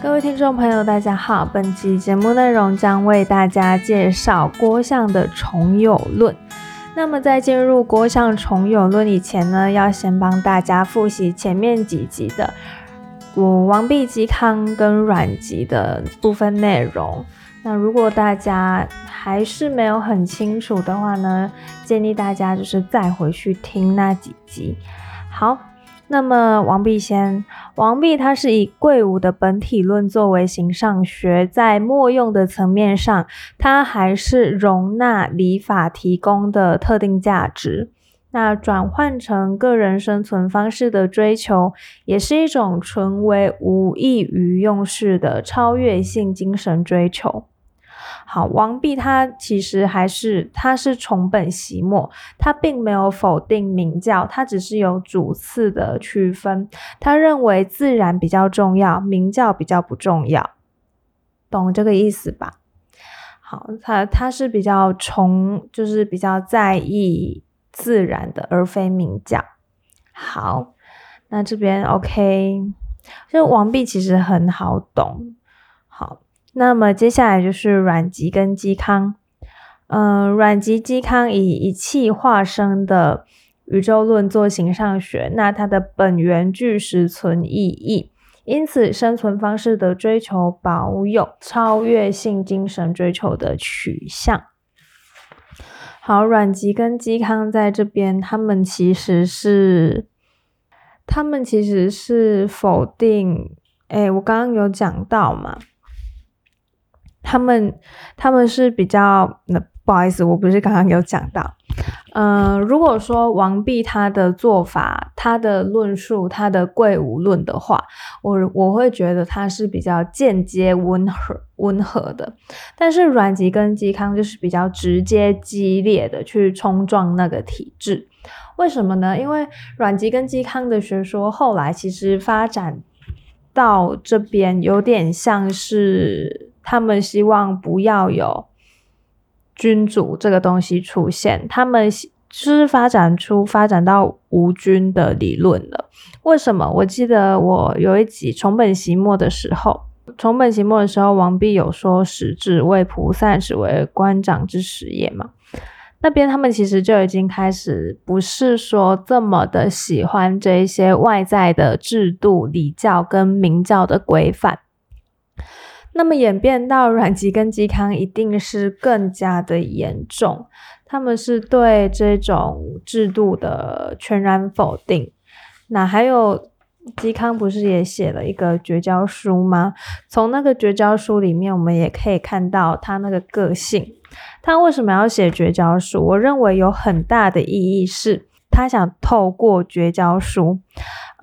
各位听众朋友，大家好。本期节目内容将为大家介绍郭象的重有论。那么在进入郭象重有论以前呢，要先帮大家复习前面几集的我王弼嵇康跟阮籍的部分内容。那如果大家还是没有很清楚的话呢，建议大家就是再回去听那几集。好。那么王弼先，王弼他是以贵武的本体论作为形上学，在莫用的层面上，他还是容纳礼法提供的特定价值。那转换成个人生存方式的追求，也是一种纯为无益于用事的超越性精神追求。好，王弼他其实还是他是从本习末，他并没有否定明教，他只是有主次的区分。他认为自然比较重要，明教比较不重要，懂这个意思吧？好，他他是比较崇就是比较在意自然的，而非明教。好，那这边 OK，就王弼其实很好懂。那么接下来就是阮籍跟嵇康，嗯，阮籍、嵇康以一气化生的宇宙论做形上学，那它的本源具实存意义，因此生存方式的追求保有超越性精神追求的取向。好，阮籍跟嵇康在这边，他们其实是，他们其实是否定，哎，我刚刚有讲到嘛。他们他们是比较，那不好意思，我不是刚刚有讲到，嗯，如果说王弼他的做法、他的论述、他的贵无论的话，我我会觉得他是比较间接温和温和的，但是阮籍跟嵇康就是比较直接激烈的去冲撞那个体制，为什么呢？因为阮籍跟嵇康的学说后来其实发展到这边有点像是。他们希望不要有君主这个东西出现，他们是发展出发展到无君的理论了。为什么？我记得我有一集重本席末的时候，重本席末的时候，王弼有说“始至为菩萨，始为官长之始也”嘛。那边他们其实就已经开始不是说这么的喜欢这一些外在的制度、礼教跟明教的规范。那么演变到阮籍跟嵇康，一定是更加的严重。他们是对这种制度的全然否定。那还有嵇康不是也写了一个绝交书吗？从那个绝交书里面，我们也可以看到他那个个性。他为什么要写绝交书？我认为有很大的意义，是他想透过绝交书，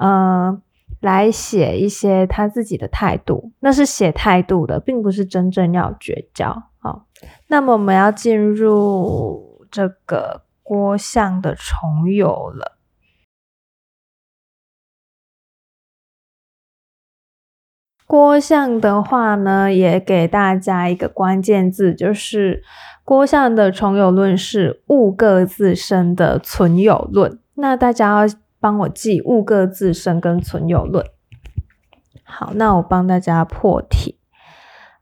嗯。来写一些他自己的态度，那是写态度的，并不是真正要绝交。好，那么我们要进入这个郭象的重游了。郭象的话呢，也给大家一个关键字，就是郭象的重有论是物各自身的存有论。那大家要。帮我记物各自身跟存有论。好，那我帮大家破题。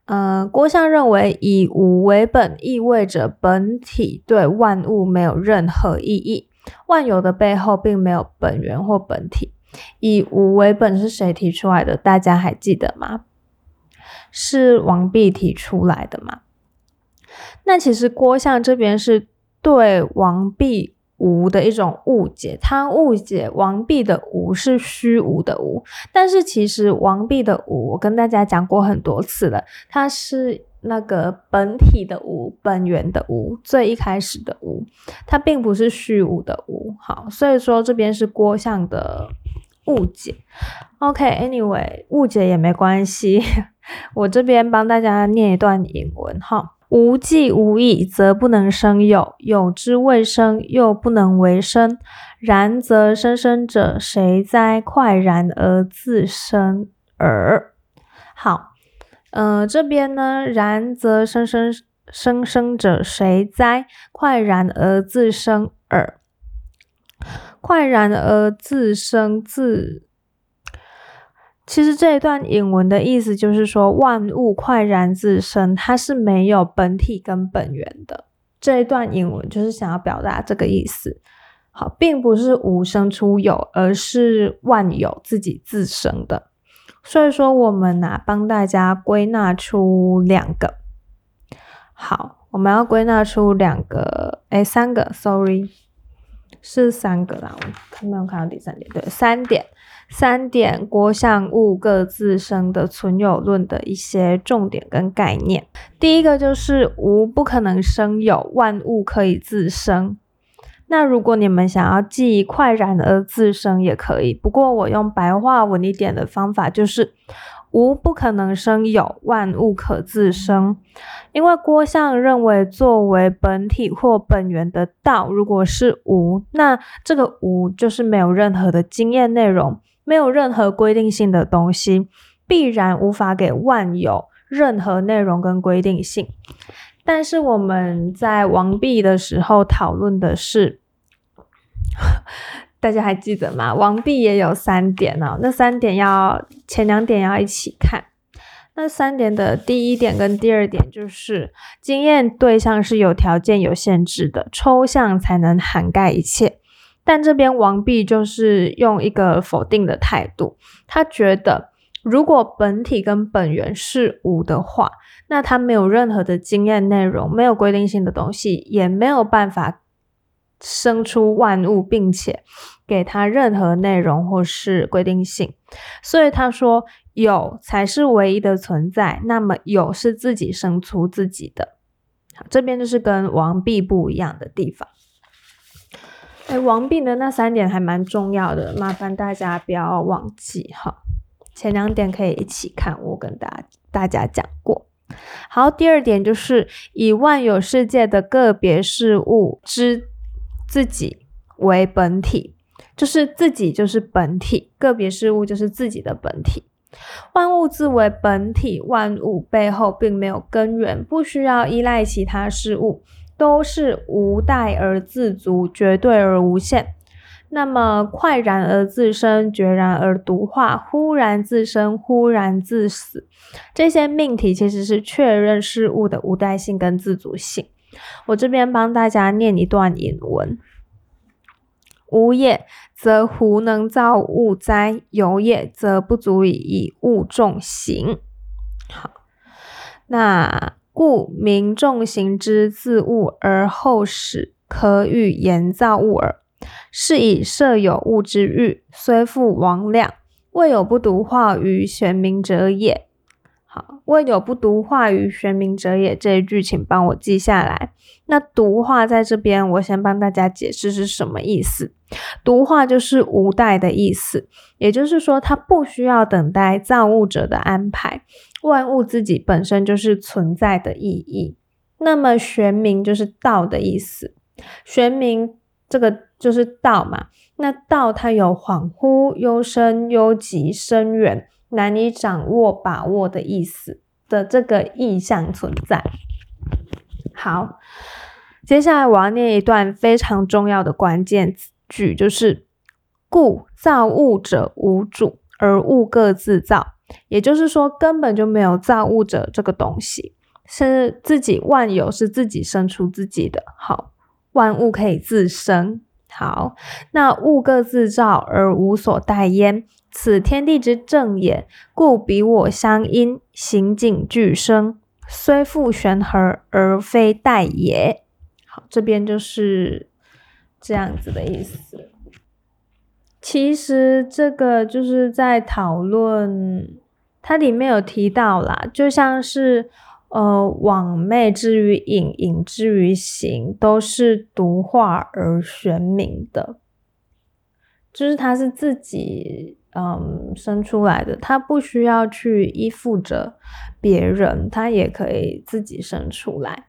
呃，郭象认为以无为本，意味着本体对万物没有任何意义，万有的背后并没有本源或本体。以无为本是谁提出来的？大家还记得吗？是王弼提出来的吗？那其实郭象这边是对王弼。无的一种误解，他误解王弼的无是虚无的无，但是其实王弼的无，我跟大家讲过很多次了，它是那个本体的无，本源的无，最一开始的无，它并不是虚无的无。好，所以说这边是郭象的误解。OK，Anyway，误解也没关系，我这边帮大家念一段引文哈。无既无益，则不能生有；有之未生，又不能为生。然则生生者谁哉？快然而自生耳。好，呃，这边呢，然则生生生生者谁哉？快然而自生耳。快然而自生，自其实这一段引文的意思就是说，万物快然自生，它是没有本体跟本源的。这一段引文就是想要表达这个意思。好，并不是无生出有，而是万有自己自生的。所以说，我们呢，帮大家归纳出两个。好，我们要归纳出两个，哎，三个，sorry，是三个啦。我没有看到第三点，对，三点。三点，郭象物各自生的存有论的一些重点跟概念。第一个就是无不可能生有，万物可以自生。那如果你们想要记快然而自生也可以，不过我用白话文一点的方法就是无不可能生有，万物可自生。因为郭象认为，作为本体或本源的道，如果是无，那这个无就是没有任何的经验内容。没有任何规定性的东西，必然无法给万有任何内容跟规定性。但是我们在王弼的时候讨论的是，大家还记得吗？王弼也有三点哦，那三点要前两点要一起看。那三点的第一点跟第二点就是经验对象是有条件有限制的，抽象才能涵盖一切。但这边王弼就是用一个否定的态度，他觉得如果本体跟本源是无的话，那他没有任何的经验内容，没有规定性的东西，也没有办法生出万物，并且给他任何内容或是规定性。所以他说有才是唯一的存在，那么有是自己生出自己的。好，这边就是跟王弼不一样的地方。哎，王弼的那三点还蛮重要的，麻烦大家不要忘记哈。前两点可以一起看，我跟大大家讲过。好，第二点就是以万有世界的个别事物之自己为本体，就是自己就是本体，个别事物就是自己的本体。万物自为本体，万物背后并没有根源，不需要依赖其他事物。都是无待而自足，绝对而无限。那么快然而自生，决然而独化，忽然自生，忽然自死。这些命题其实是确认事物的无代性跟自足性。我这边帮大家念一段引文：无也，则胡能造物哉？有也，则不足以以物众行。好，那。故民众行之自物而后始，可与言造物耳。是以设有物之欲，虽复王量，未有不独化于玄冥者也。好，未有不独化于玄冥者也这一句，请帮我记下来。那独化在这边，我先帮大家解释是什么意思。独化就是无待的意思，也就是说，它不需要等待造物者的安排。万物自己本身就是存在的意义。那么玄冥就是道的意思，玄冥这个就是道嘛。那道它有恍惚、幽深、幽极、深远、难以掌握、把握的意思的这个意象存在。好，接下来我要念一段非常重要的关键句，就是故造物者无主，而物各自造。也就是说，根本就没有造物者这个东西，是自己万有是自己生出自己的。好，万物可以自生。好，那物各自造而无所待焉，此天地之正也。故彼我相因，形景俱生，虽复玄合而非待也。好，这边就是这样子的意思。其实这个就是在讨论，它里面有提到啦，就像是呃，往昧之于隐，隐之于形，都是独化而玄冥的，就是它是自己嗯生出来的，它不需要去依附着别人，它也可以自己生出来。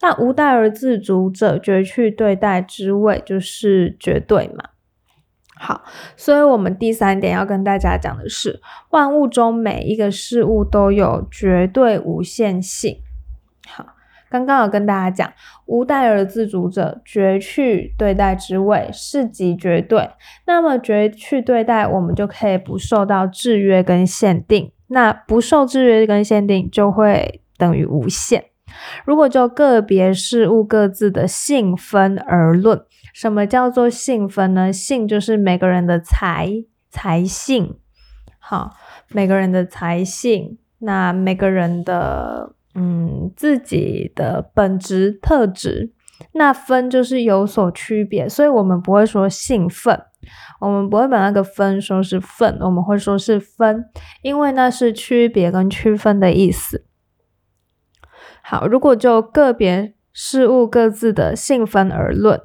那无待而自足者，绝去对待之谓，就是绝对嘛。好，所以我们第三点要跟大家讲的是，万物中每一个事物都有绝对无限性。好，刚刚有跟大家讲，无代而自主者，绝去对待之位，是即绝对。那么绝去对待，我们就可以不受到制约跟限定。那不受制约跟限定，就会等于无限。如果就个别事物各自的性分而论，什么叫做性分呢？性就是每个人的才才性，好，每个人的才性，那每个人的。嗯，自己的本质特质，那分就是有所区别，所以我们不会说性分，我们不会把那个分说是份，我们会说是分，因为那是区别跟区分的意思。好，如果就个别事物各自的性分而论。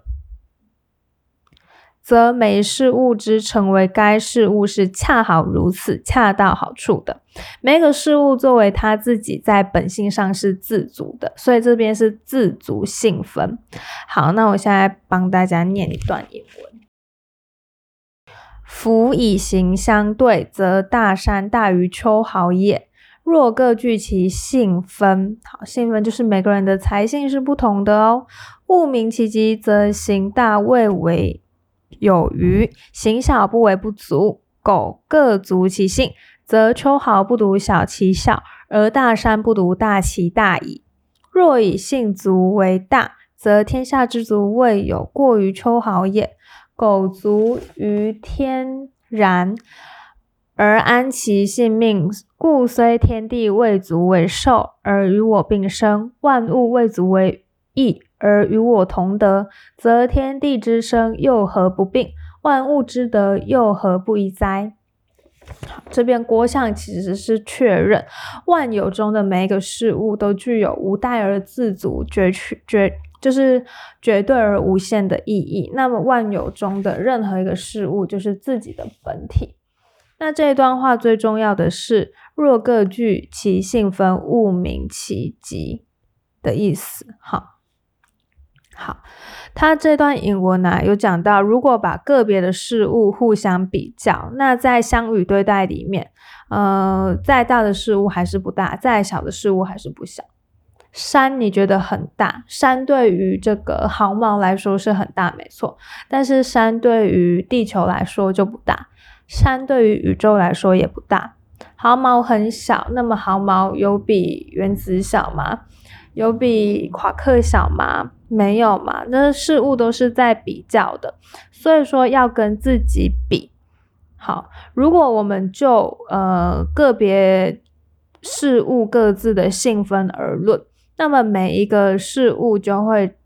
则每事物之成为该事物是恰好如此，恰到好处的。每个事物作为它自己在本性上是自足的，所以这边是自足性分。好，那我现在帮大家念一段英文：夫以形相对，则大山大于秋毫也。若各具其性分，好，性分就是每个人的才性是不同的哦。物名其极，则形大未为。有余，行小不为不足。苟各足其性，则秋毫不独小其小，而大山不独大其大矣。若以性足为大，则天下之足未有过于秋毫也。苟足于天然，而安其性命，故虽天地未足为寿，而与我并生；万物未足为义。而与我同德，则天地之生又何不并？万物之德又何不一哉？这边郭象其实是确认万有中的每一个事物都具有无代而自足、绝去绝就是绝对而无限的意义。那么万有中的任何一个事物就是自己的本体。那这一段话最重要的是，若各具其性分，物名其极的意思。好。好，他这段引文呢有讲到，如果把个别的事物互相比较，那在相与对待里面，呃，再大的事物还是不大，再小的事物还是不小。山你觉得很大，山对于这个毫毛来说是很大，没错，但是山对于地球来说就不大，山对于宇宙来说也不大。毫毛很小，那么毫毛有比原子小吗？有比夸克小吗？没有嘛，那事物都是在比较的，所以说要跟自己比。好，如果我们就呃个别事物各自的性分而论，那么每一个事物就会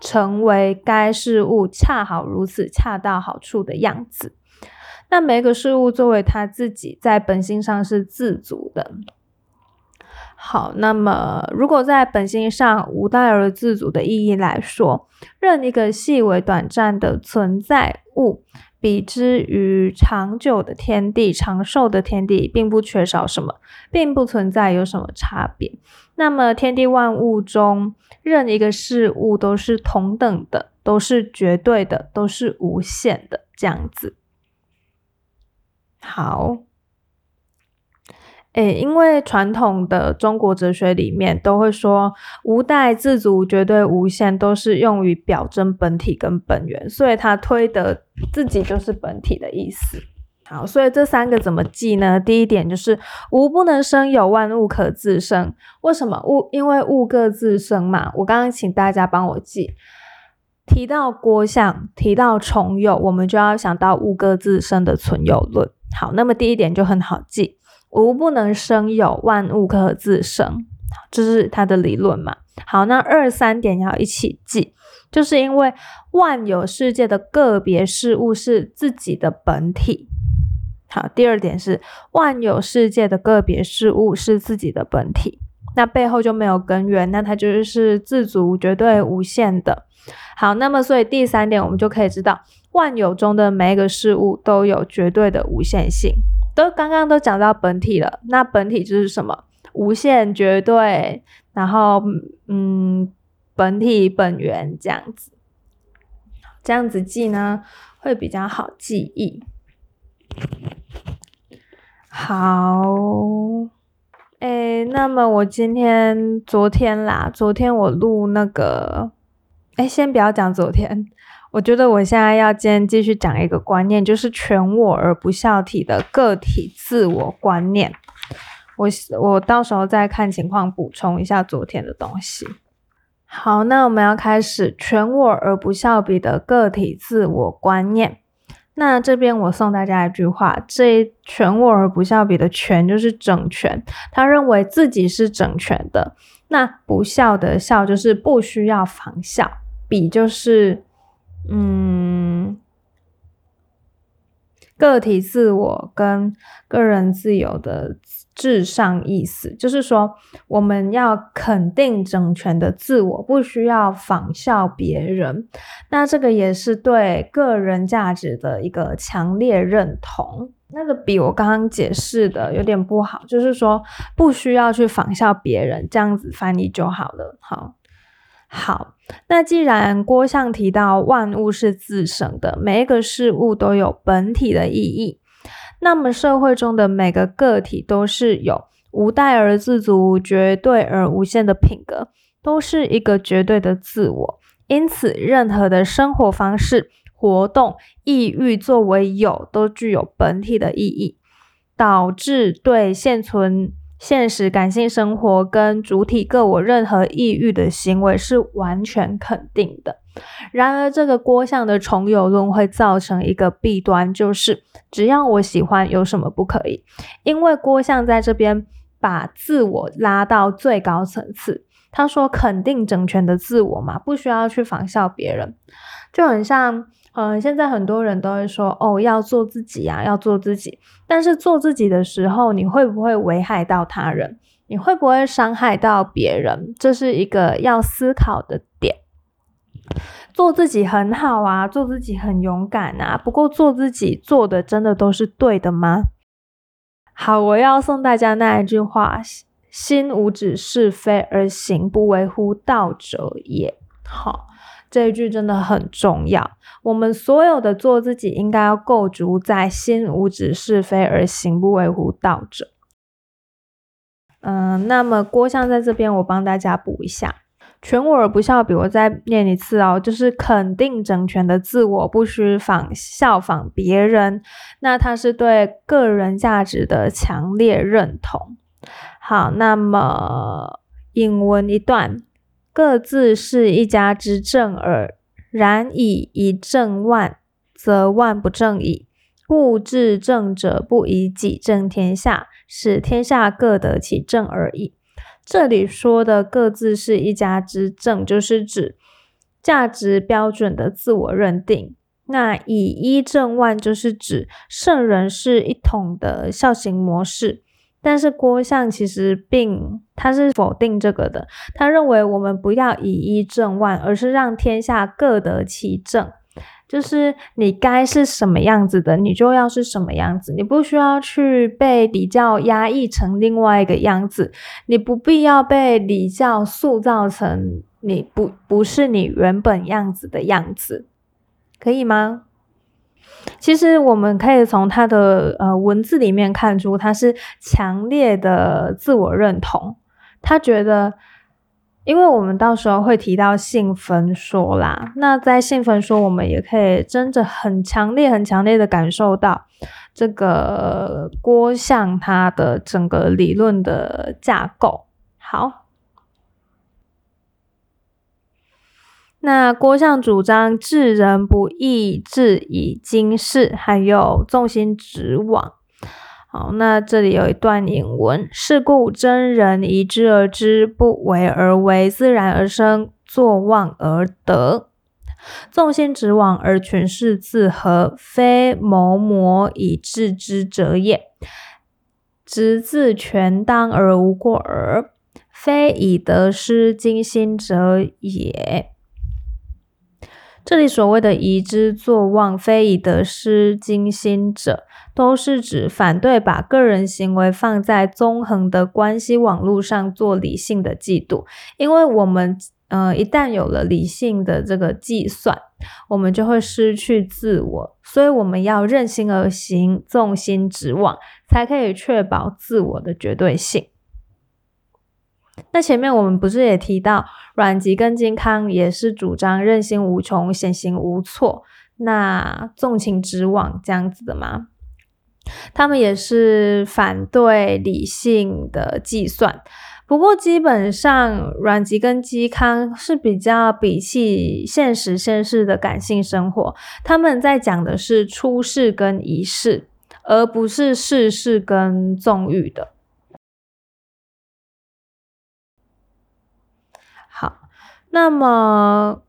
成为该事物恰好如此恰到好处的样子。那每一个事物作为他自己在本性上是自足的。好，那么如果在本性上无代而自主的意义来说，任一个细微短暂的存在物，比之于长久的天地、长寿的天地，并不缺少什么，并不存在有什么差别。那么天地万物中，任一个事物都是同等的，都是绝对的，都是无限的，这样子。好。诶，因为传统的中国哲学里面都会说无代自足、绝对无限，都是用于表征本体跟本源，所以他推的自己就是本体的意思。好，所以这三个怎么记呢？第一点就是无不能生有，万物可自生。为什么物？因为物各自生嘛。我刚刚请大家帮我记，提到郭象，提到重有，我们就要想到物各自生的存有论。好，那么第一点就很好记。无不能生有，万物可自生，这是他的理论嘛？好，那二三点要一起记，就是因为万有世界的个别事物是自己的本体。好，第二点是万有世界的个别事物是自己的本体，那背后就没有根源，那它就是自足、绝对、无限的。好，那么所以第三点我们就可以知道，万有中的每一个事物都有绝对的无限性。都刚刚都讲到本体了，那本体就是什么？无限、绝对，然后嗯，本体、本源这样子，这样子记呢会比较好记忆。好，诶，那么我今天、昨天啦，昨天我录那个，哎，先不要讲昨天。我觉得我现在要今天继续讲一个观念，就是全我而不孝体的个体自我观念。我我到时候再看情况补充一下昨天的东西。好，那我们要开始全我而不孝比的个体自我观念。那这边我送大家一句话：这全我而不孝比的全就是整全，他认为自己是整全的。那不孝的孝就是不需要仿效，比就是。嗯，个体自我跟个人自由的至上意思，就是说我们要肯定整全的自我，不需要仿效别人。那这个也是对个人价值的一个强烈认同。那个比我刚刚解释的有点不好，就是说不需要去仿效别人，这样子翻译就好了。好。好，那既然郭象提到万物是自生的，每一个事物都有本体的意义，那么社会中的每个个体都是有无代而自足、绝对而无限的品格，都是一个绝对的自我。因此，任何的生活方式、活动、意欲作为有，都具有本体的意义，导致对现存。现实感性生活跟主体个我任何抑郁的行为是完全肯定的。然而，这个郭象的重有论会造成一个弊端，就是只要我喜欢，有什么不可以？因为郭象在这边把自我拉到最高层次，他说肯定整全的自我嘛，不需要去仿效别人，就很像。嗯，现在很多人都会说哦，要做自己啊，要做自己。但是做自己的时候，你会不会危害到他人？你会不会伤害到别人？这是一个要思考的点。做自己很好啊，做自己很勇敢啊。不过做自己做的真的都是对的吗？好，我要送大家那一句话：心无止是非，而行不为乎道者也。好。这一句真的很重要。我们所有的做自己，应该要构筑在心无止是非而行不为乎道者。嗯，那么郭象在这边，我帮大家补一下：全我而不效比。我再念一次哦，就是肯定整全的自我，不需仿效仿别人。那他是对个人价值的强烈认同。好，那么引文一段。各自是一家之正耳，然以一正万，则万不正矣。故治正者不以己正天下，使天下各得其正而已。这里说的各自是一家之正，就是指价值标准的自我认定。那以一正万，就是指圣人是一统的孝行模式。但是郭象其实并他是否定这个的，他认为我们不要以一正万，而是让天下各得其正，就是你该是什么样子的，你就要是什么样子，你不需要去被礼教压抑成另外一个样子，你不必要被礼教塑造成你不不是你原本样子的样子，可以吗？其实我们可以从他的呃文字里面看出，他是强烈的自我认同。他觉得，因为我们到时候会提到性分说啦，那在性分说，我们也可以真的很强烈、很强烈的感受到这个郭象他的整个理论的架构。好。那郭象主张治人不易，治以经世，还有纵心直往。好，那这里有一段引文：是故真人疑之而知，不为而为，自然而生，作妄而得，纵心直往而权势自合，非谋谋以治之者也。直自权当而无过耳，非以得失精心者也。这里所谓的疑之作妄，非以得失惊心者，都是指反对把个人行为放在纵横的关系网络上做理性的嫉妒。因为我们，呃，一旦有了理性的这个计算，我们就会失去自我，所以我们要任心而行，纵心直往，才可以确保自我的绝对性。那前面我们不是也提到，阮籍跟金康也是主张任性无穷、显行无措，那纵情直往这样子的吗？他们也是反对理性的计算。不过基本上，阮籍跟嵇康是比较摒弃现实现世的感性生活，他们在讲的是出世跟仪式，而不是世事跟纵欲的。那么。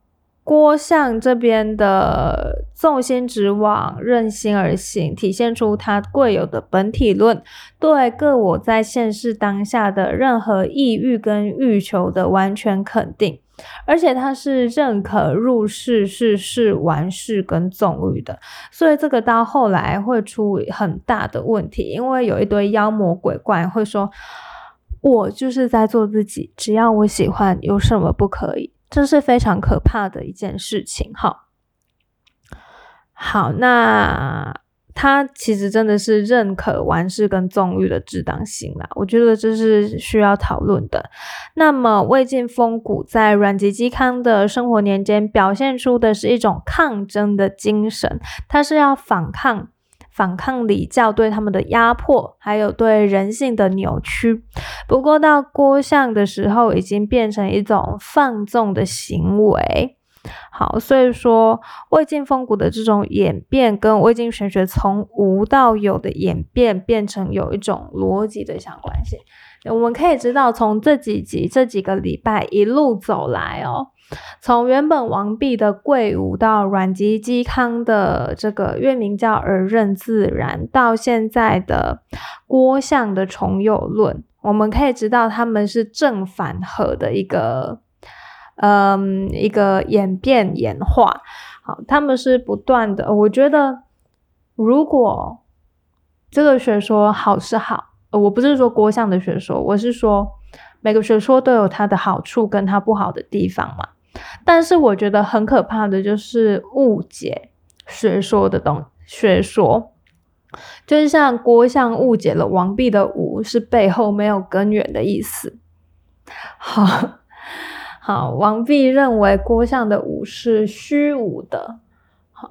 郭象这边的纵心直往、任心而行，体现出他贵有的本体论，对各我在现世当下的任何意欲跟欲求的完全肯定，而且他是认可入世是是完事跟纵欲的，所以这个到后来会出很大的问题，因为有一堆妖魔鬼怪会说，我就是在做自己，只要我喜欢，有什么不可以？这是非常可怕的一件事情，哈。好，那他其实真的是认可完事跟纵欲的正当性啦，我觉得这是需要讨论的。那么魏晋风骨在阮籍嵇康的生活年间，表现出的是一种抗争的精神，他是要反抗。反抗礼教对他们的压迫，还有对人性的扭曲。不过到郭象的时候，已经变成一种放纵的行为。好，所以说魏晋风骨的这种演变，跟魏晋玄学从无到有的演变，变成有一种逻辑的相关性。我们可以知道，从这几集、这几个礼拜一路走来哦。从原本王弼的贵武到阮籍嵇康的这个月名叫而任自然，到现在的郭象的重有论，我们可以知道他们是正反合的一个，嗯，一个演变演化。好，他们是不断的。我觉得，如果这个学说好是好，我不是说郭象的学说，我是说每个学说都有它的好处跟它不好的地方嘛。但是我觉得很可怕的就是误解学说的东学说，就是像郭象误解了王弼的无是背后没有根源的意思。好好，王弼认为郭象的无是虚无的，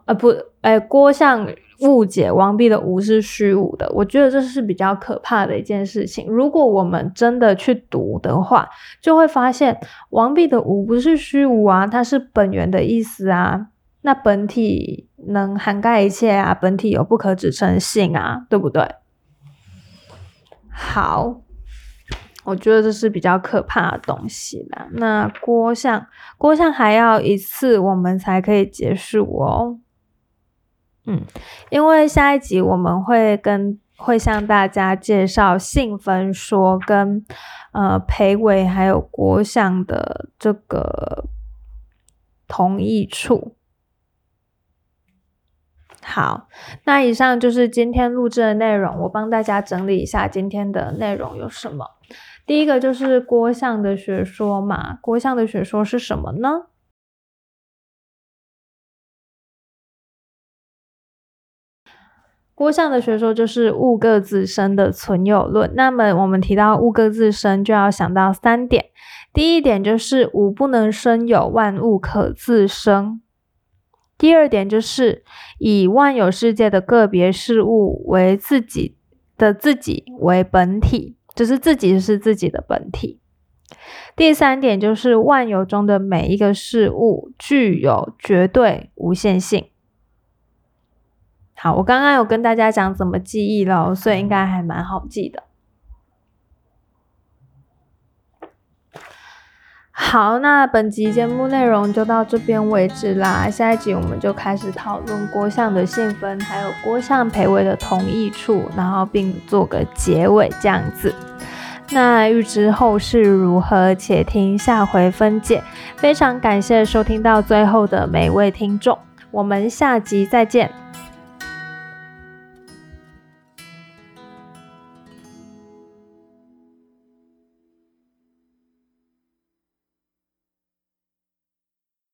呃不，哎郭象。误解王弼的无是虚无的，我觉得这是比较可怕的一件事情。如果我们真的去读的话，就会发现王弼的无不是虚无啊，它是本源的意思啊。那本体能涵盖一切啊，本体有不可指称性啊，对不对？好，我觉得这是比较可怕的东西啦。那郭象，郭象还要一次我们才可以结束哦。嗯，因为下一集我们会跟会向大家介绍性分说跟呃裴伟还有国相的这个同义处。好，那以上就是今天录制的内容，我帮大家整理一下今天的内容有什么。第一个就是郭相的学说嘛，郭相的学说是什么呢？郭象的学说就是物各自生的存有论。那么我们提到物各自生，就要想到三点。第一点就是物不能生有，万物可自生。第二点就是以万有世界的个别事物为自己的自己为本体，就是自己是自己的本体。第三点就是万有中的每一个事物具有绝对无限性。好，我刚刚有跟大家讲怎么记忆了，所以应该还蛮好记的。好，那本集节目内容就到这边为止啦。下一集我们就开始讨论郭象的性分，还有郭象裴伟的同义处，然后并做个结尾这样子。那预知后事如何，且听下回分解。非常感谢收听到最后的每位听众，我们下集再见。